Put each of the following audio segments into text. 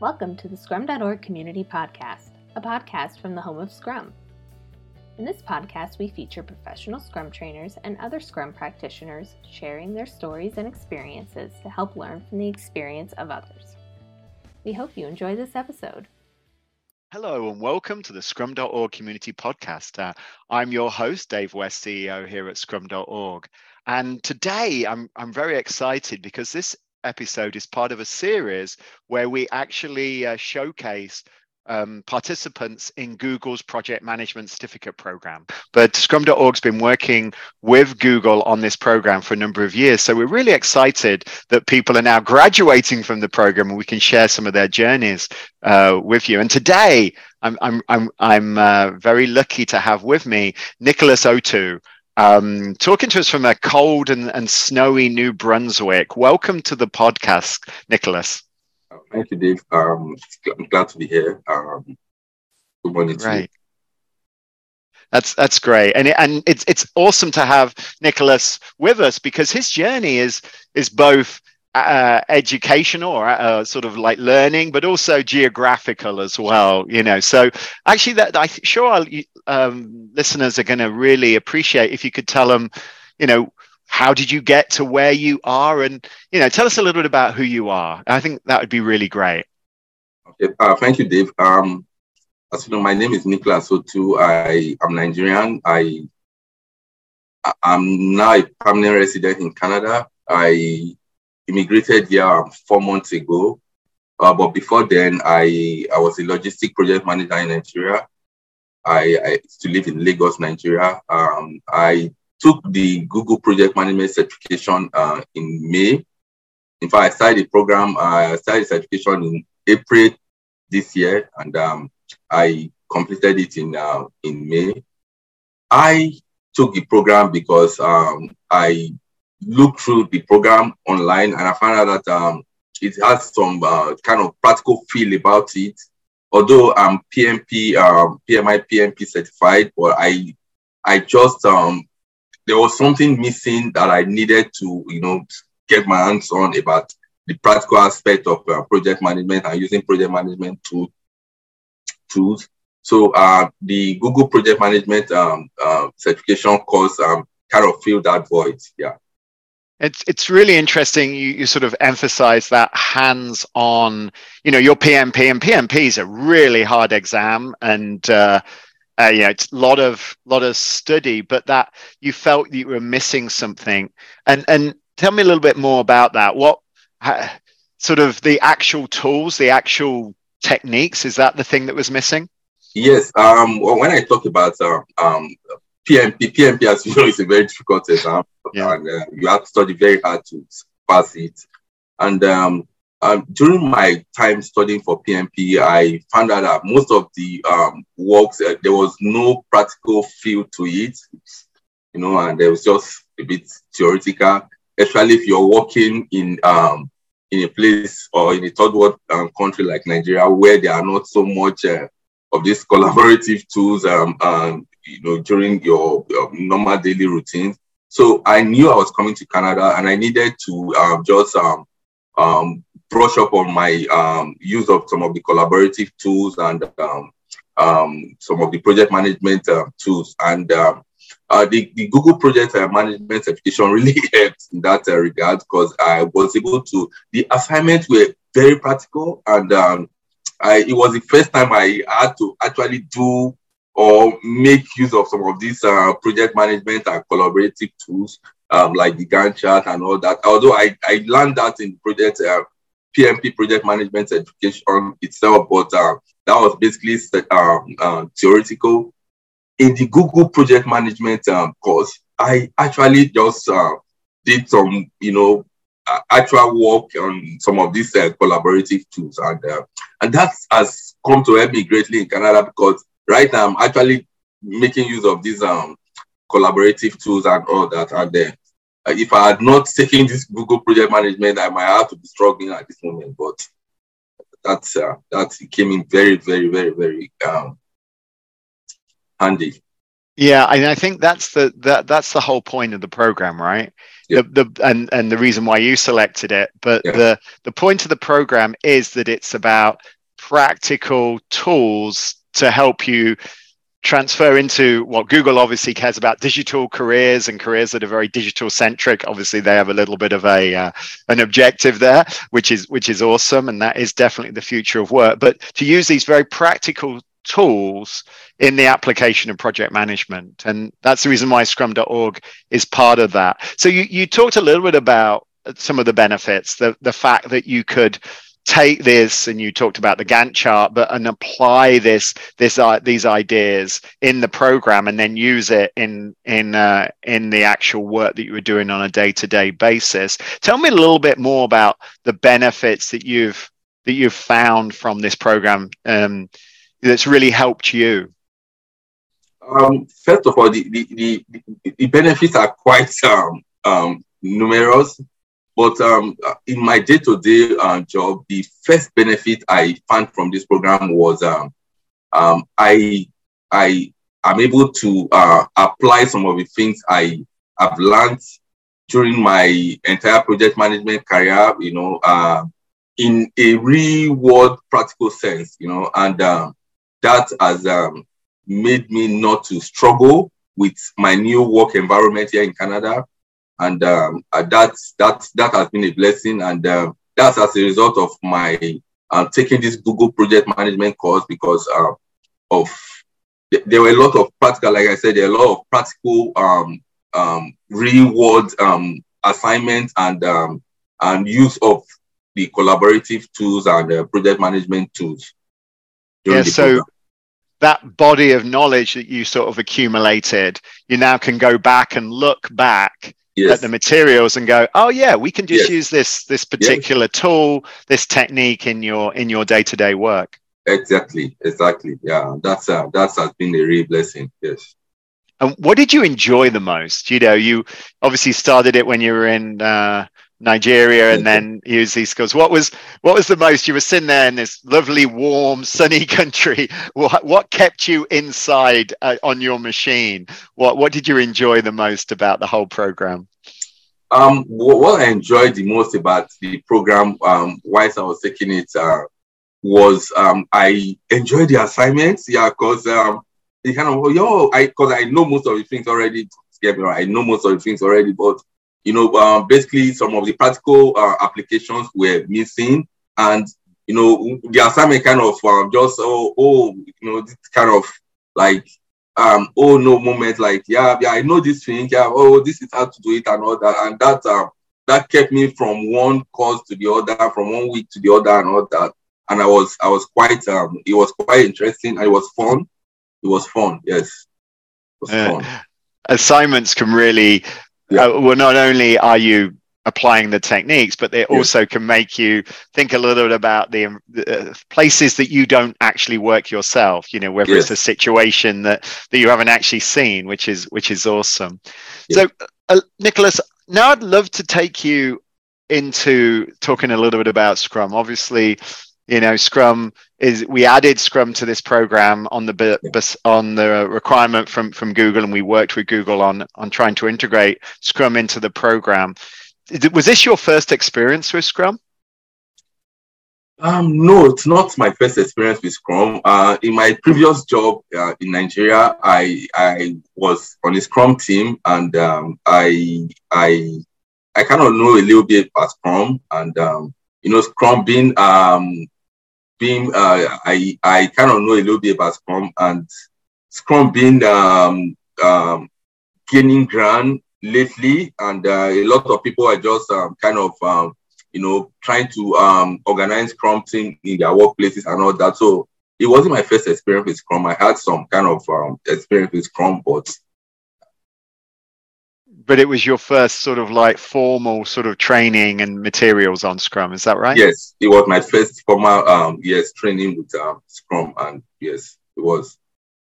Welcome to the Scrum.org Community Podcast, a podcast from the home of Scrum. In this podcast, we feature professional Scrum trainers and other Scrum practitioners sharing their stories and experiences to help learn from the experience of others. We hope you enjoy this episode. Hello and welcome to the Scrum.org Community Podcast. Uh, I'm your host, Dave West, CEO here at Scrum.org. And today I'm, I'm very excited because this episode is part of a series where we actually uh, showcase um, participants in Google's project management certificate program. But Scrum.org's been working with Google on this program for a number of years. So we're really excited that people are now graduating from the program and we can share some of their journeys uh, with you. And today, I'm, I'm, I'm, I'm uh, very lucky to have with me Nicholas Otu. Um, talking to us from a cold and, and snowy New Brunswick. Welcome to the podcast, Nicholas. Thank you, Dave. Um, I'm glad to be here. Um, good morning right. You. That's that's great, and it, and it's it's awesome to have Nicholas with us because his journey is is both uh, educational or uh, sort of like learning, but also geographical as well. You know, so actually, that I'm sure um, listeners are going to really appreciate if you could tell them, you know, how did you get to where you are, and you know, tell us a little bit about who you are. I think that would be really great. Okay, uh, thank you, Dave. Um, as you know, my name is Nicholas Otu. I am Nigerian. I I'm now a permanent resident in Canada. I immigrated here um, four months ago. Uh, but before then, I, I was a logistic project manager in Nigeria. I, I used to live in Lagos, Nigeria. Um, I took the Google Project Management certification uh, in May. In fact, I started the program, uh, I started the certification in April this year, and um, I completed it in uh, in May. I took the program because um, I looked through the program online and I found out that um, it has some uh, kind of practical feel about it. Although I'm PMP, um, PMI PMP certified, but I, I just um, there was something missing that I needed to, you know, get my hands on about the practical aspect of uh, project management and using project management tool, tools. So uh, the Google Project Management um, uh, certification course um, kind of filled that void. Yeah. It's it's really interesting. You, you sort of emphasize that hands-on. You know, your PMP and PMP is a really hard exam, and uh, uh, it's a lot of lot of study. But that you felt you were missing something, and and tell me a little bit more about that. What sort of the actual tools, the actual techniques? Is that the thing that was missing? Yes. Um. Well, when I talk about uh, um PMP, PMP, as you know, is a very difficult exam, yeah. and uh, you have to study very hard to pass it. And um, um, during my time studying for PMP, I found out that most of the um, works uh, there was no practical feel to it, you know, and there was just a bit theoretical. Especially if you're working in um, in a place or in a third world um, country like Nigeria, where there are not so much uh, of these collaborative tools um, um, you know, during your, your, normal daily routines. So I knew I was coming to Canada and I needed to um, just um, um, brush up on my um, use of some of the collaborative tools and um, um, some of the project management uh, tools. And uh, the, the Google Project uh, Management certification really helped in that uh, regard because I was able to, the assignments were very practical and I, it was the first time I had to actually do or make use of some of these uh, project management and collaborative tools um, like the Gantt chart and all that. Although I, I learned that in project uh, PMP project management education itself, but uh, that was basically um, uh, theoretical. In the Google project management um, course, I actually just did some, you know, actual work on some of these uh, collaborative tools, and and that has come to help me greatly in Canada because right now I'm actually making use of these um, collaborative tools and all that. are there. uh, if I had not taken this Google project management, I might have to be struggling at this moment. But that's uh, that came in very, very, very, very um, handy. Yeah, and I think that's the that that's the whole point of the program, right? yeah. the, the and and the reason why you selected it. But yeah. the the point of the program is that it's about practical tools to help you transfer into what Google obviously cares about digital careers and careers that are very digital centric. Obviously, they have a little bit of a uh, an objective there, which is which is awesome, and that is definitely the future of work. But to use these very practical tools in the application of project management, and that's the reason why Scrum.org is part of that. So you you talked a little bit about some of the benefits, the the fact that you could take this and you talked about the gantt chart but and apply this this uh, these ideas in the program and then use it in in uh, in the actual work that you were doing on a day-to-day basis. Tell me a little bit more about the benefits that you've that you've found from this program um, that's really helped you. Um, first of all the, the, the, the benefits are quite um, um, numerous but um, in my day-to-day uh, job, the first benefit I found from this program was um, um, I I am able to uh, apply some of the things I have learned during my entire project management career. You know, uh, in a real world practical sense. You know, and uh, that has um, made me not to struggle with my new work environment here in Canada and um, uh, that that that has been a blessing, and uh, that's as a result of my uh, taking this Google Project Management course because uh, of there were a lot of practical, like I said, there are a lot of practical um, um, real world um, assignments and um, and use of the collaborative tools and uh, project management tools. Yeah, so program. that body of knowledge that you sort of accumulated, you now can go back and look back yes. at the materials and go, oh yeah, we can just yes. use this this particular yes. tool, this technique in your in your day to day work. Exactly, exactly. Yeah, that's uh, that's has been a real blessing. Yes. And what did you enjoy the most? You know, you obviously started it when you were in uh, Nigeria and then use these skills. What was what was the most? You were sitting there in this lovely, warm, sunny country. What what kept you inside uh, on your machine? What what did you enjoy the most about the whole program? Um, what I enjoyed the most about the program, um, whilst I was taking it, uh, was um, I enjoyed the assignments. Yeah, because um, kind of yo, I because I know most of the things already. Get me right, I know most of the things already, but you know, uh, basically some of the practical uh, applications were missing, and you know, the assignment kind of um, just oh oh you know this kind of like um oh no moment like yeah yeah I know this thing yeah oh this is how to do it and all that. And that um that kept me from one course to the other from one week to the other and all that. And I was I was quite um it was quite interesting it was fun. It was fun yes. It was uh, fun. assignments can really yeah. uh, well, not only are you applying the techniques, but they also can make you think a little bit about the uh, places that you don't actually work yourself. You know, whether yes. it's a situation that that you haven't actually seen, which is which is awesome. So, uh, Nicholas, now I'd love to take you into talking a little bit about Scrum. Obviously, you know scrum is we added scrum to this program on the on the requirement from from google and we worked with google on on trying to integrate scrum into the program. Was this your first experience with scrum? Um, no, it's not my first experience with Scrum. Uh, in my previous job uh, in Nigeria, I I was on a Scrum team, and um, I I I kind of know a little bit about Scrum, and um, you know, Scrum being um, being uh, I I kind of know a little bit about Scrum and Scrum being um, um, gaining ground lately, and uh, a lot of people are just um, kind of um, you know trying to um, organize Scrum team in their workplaces and all that. So it wasn't my first experience with Scrum. I had some kind of um, experience with Scrum, but but it was your first sort of like formal sort of training and materials on Scrum. Is that right? Yes, it was my first formal um yes training with um, Scrum, and yes, it was.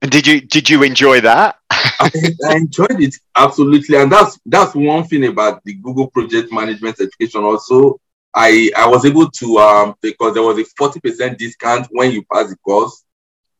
And did you did you enjoy that? I, I, enjoyed it absolutely, and that's that's one thing about the Google Project Management Education. Also, I I was able to um because there was a forty percent discount when you pass the course,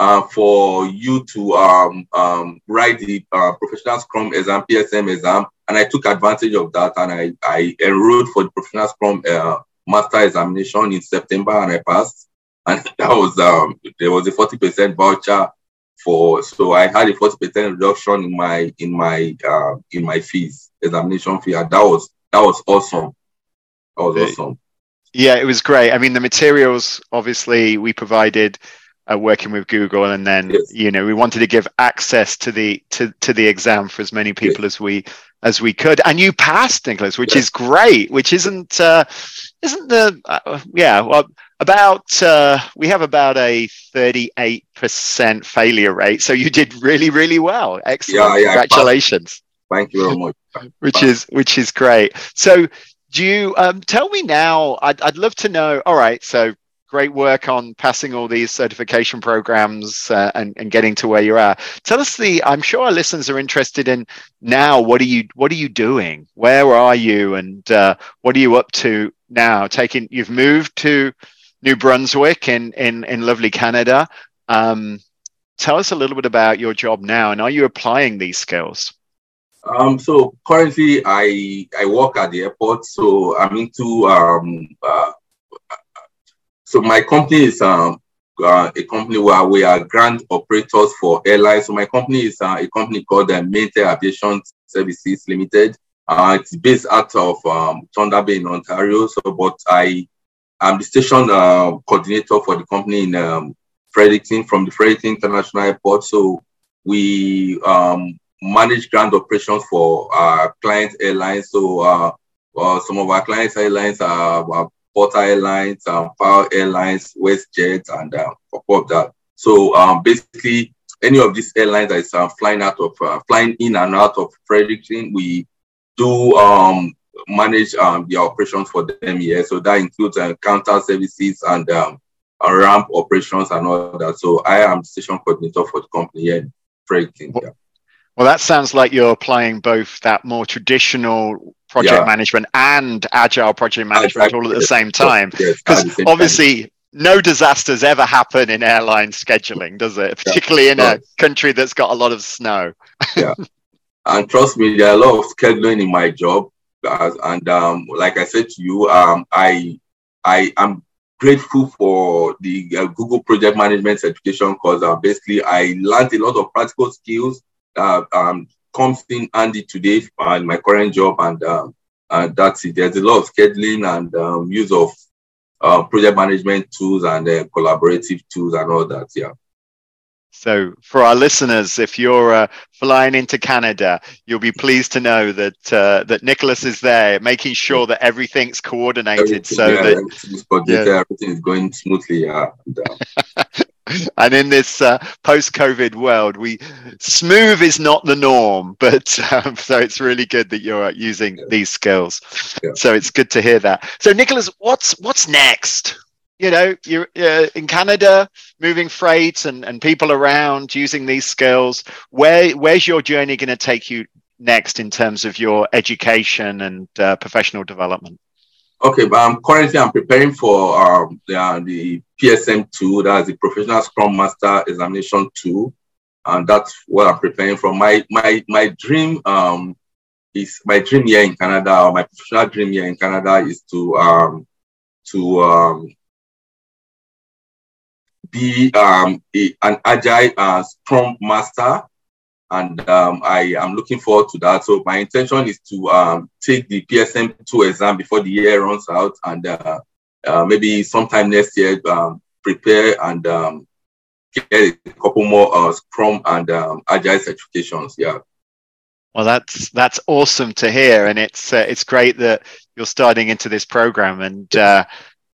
uh, for you to um, um, write the uh, professional Scrum exam, PSM exam, and I took advantage of that and I, I enrolled for the professional Scrum uh, master examination in September and I passed. And that was um, there was a forty percent voucher for so I had a forty percent reduction in my in my uh, in my fees examination fee. And that was that was awesome. That was awesome. Yeah, it was great. I mean, the materials obviously we provided uh, working with Google, and then yes. you know we wanted to give access to the to to the exam for as many people yes. as we as we could, and you passed, Nicholas, which yes. is great. Which isn't uh, isn't the uh, yeah well about uh, we have about a 38% failure rate so you did really really well excellent yeah, yeah, congratulations thank you very much which is which is great so do you um, tell me now I'd, I'd love to know all right so great work on passing all these certification programs uh, and, and getting to where you are. Tell us the. I'm sure our listeners are interested in now. What are you What are you doing? Where are you? And uh, what are you up to now? Taking you've moved to New Brunswick in in in lovely Canada. Um, tell us a little bit about your job now, and are you applying these skills? Um, so currently, I I work at the airport, so I'm into um, uh, so my company is um, uh, a company where we are grant operators for airlines. So my company is uh, a company called uh, Maytail Aviation Services Limited. Uh, it's based out of um, Thunder Bay in Ontario. So, but I am the station uh, coordinator for the company in um, Fredericton from the Fredericton International Airport. So we um, manage grant operations for our client airlines. So uh, well, some of our clients' airlines are, are Porter Airlines, um, Power Airlines, WestJet, and uh, of that. So um, basically, any of these airlines that is uh, flying out of uh, flying in and out of Fredericton, we do um, manage um, the operations for them here. So that includes uh, counter services and um, ramp operations and all that. So I am station coordinator for the company here in Fredericton. Yeah. Well, that sounds like you're applying both that more traditional project yeah. management and agile project management exactly. all at the same time. Because obviously, no disasters ever happen in airline scheduling, does it? Particularly yeah. in a country that's got a lot of snow. yeah. And trust me, there are a lot of scheduling in my job. and um, like I said to you, um, I I am grateful for the uh, Google Project Management certification because uh, basically I learned a lot of practical skills that um, comes in handy today in my current job, and um, and that's it. There's a lot of scheduling and um, use of uh, project management tools and uh, collaborative tools and all that. Yeah. So, for our listeners, if you're uh, flying into Canada, you'll be pleased to know that uh, that Nicholas is there, making sure that everything's coordinated, everything, so yeah, that everything is, yeah. everything is going smoothly. Yeah. And, uh, and in this uh, post-COVID world, we smooth is not the norm, but um, so it's really good that you're using yeah. these skills. Yeah. So it's good to hear that. So Nicholas, what's what's next? You know, you're uh, in Canada, moving freight and, and people around using these skills. Where where's your journey going to take you next in terms of your education and uh, professional development? Okay, but I'm currently I'm preparing for um, the, uh, the PSM two, that's the Professional Scrum Master Examination two, and that's what I'm preparing for. My my my dream um is my dream here in Canada, or my professional dream here in Canada is to um to um be um a, an agile uh, Scrum Master and um, I am looking forward to that. So my intention is to um, take the PSM two exam before the year runs out, and uh, uh, maybe sometime next year um, prepare and um, get a couple more uh, Scrum and um, Agile certifications. Yeah. Well, that's that's awesome to hear, and it's uh, it's great that you're starting into this program, and uh,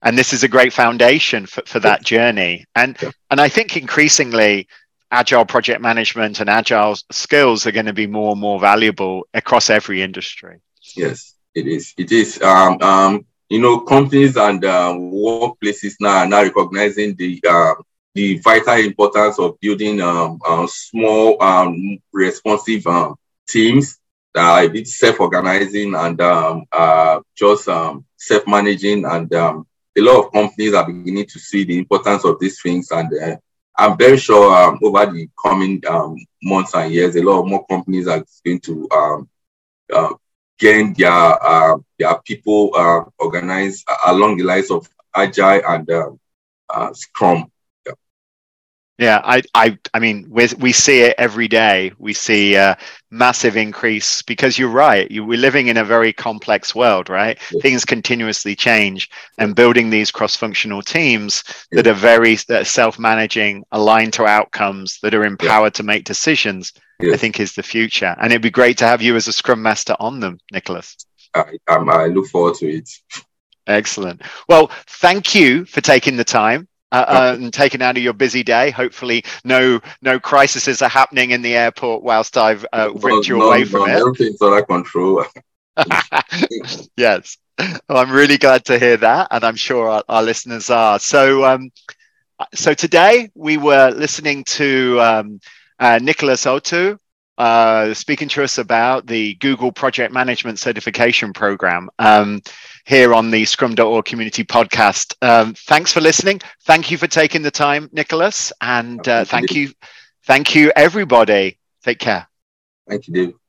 and this is a great foundation for, for that journey. And yeah. and I think increasingly agile project management and agile skills are going to be more and more valuable across every industry. Yes, it is. It is. Um, um, you know, companies and uh, workplaces now are now recognizing the uh, the vital importance of building um, uh, small, um, responsive um, teams that are a bit self-organizing and um, uh, just um, self-managing. And um, a lot of companies are beginning to see the importance of these things and uh, I'm very sure um, over the coming um, months and years, a lot more companies are going to um, uh, gain their uh, their people uh, organized along the lines of agile and uh, uh, Scrum. Yeah, I, I, I mean, we we see it every day. We see a massive increase because you're right. You, we're living in a very complex world, right? Yes. Things continuously change, and building these cross-functional teams that are very that are self-managing, aligned to outcomes, that are empowered to make decisions. I think is the future, and it'd be great to have you as a Scrum Master on them, Nicholas. I, um, I look forward to it. Excellent. Well, thank you for taking the time uh, uh, and taken out of your busy day. Hopefully, no no crises are happening in the airport whilst I've uh, ripped you no, away from no, it. Everything's under control. yes, well, I'm really glad to hear that, and I'm sure our, our listeners are. So, um, so today we were listening to um, uh, Nicholas Otu. Uh, speaking to us about the Google Project Management Certification Program. Um, here on the Scrum.org community podcast. Um, thanks for listening. Thank you for taking the time, Nicholas. And uh, thank you. Thank you, everybody. Take care. Thank you, David.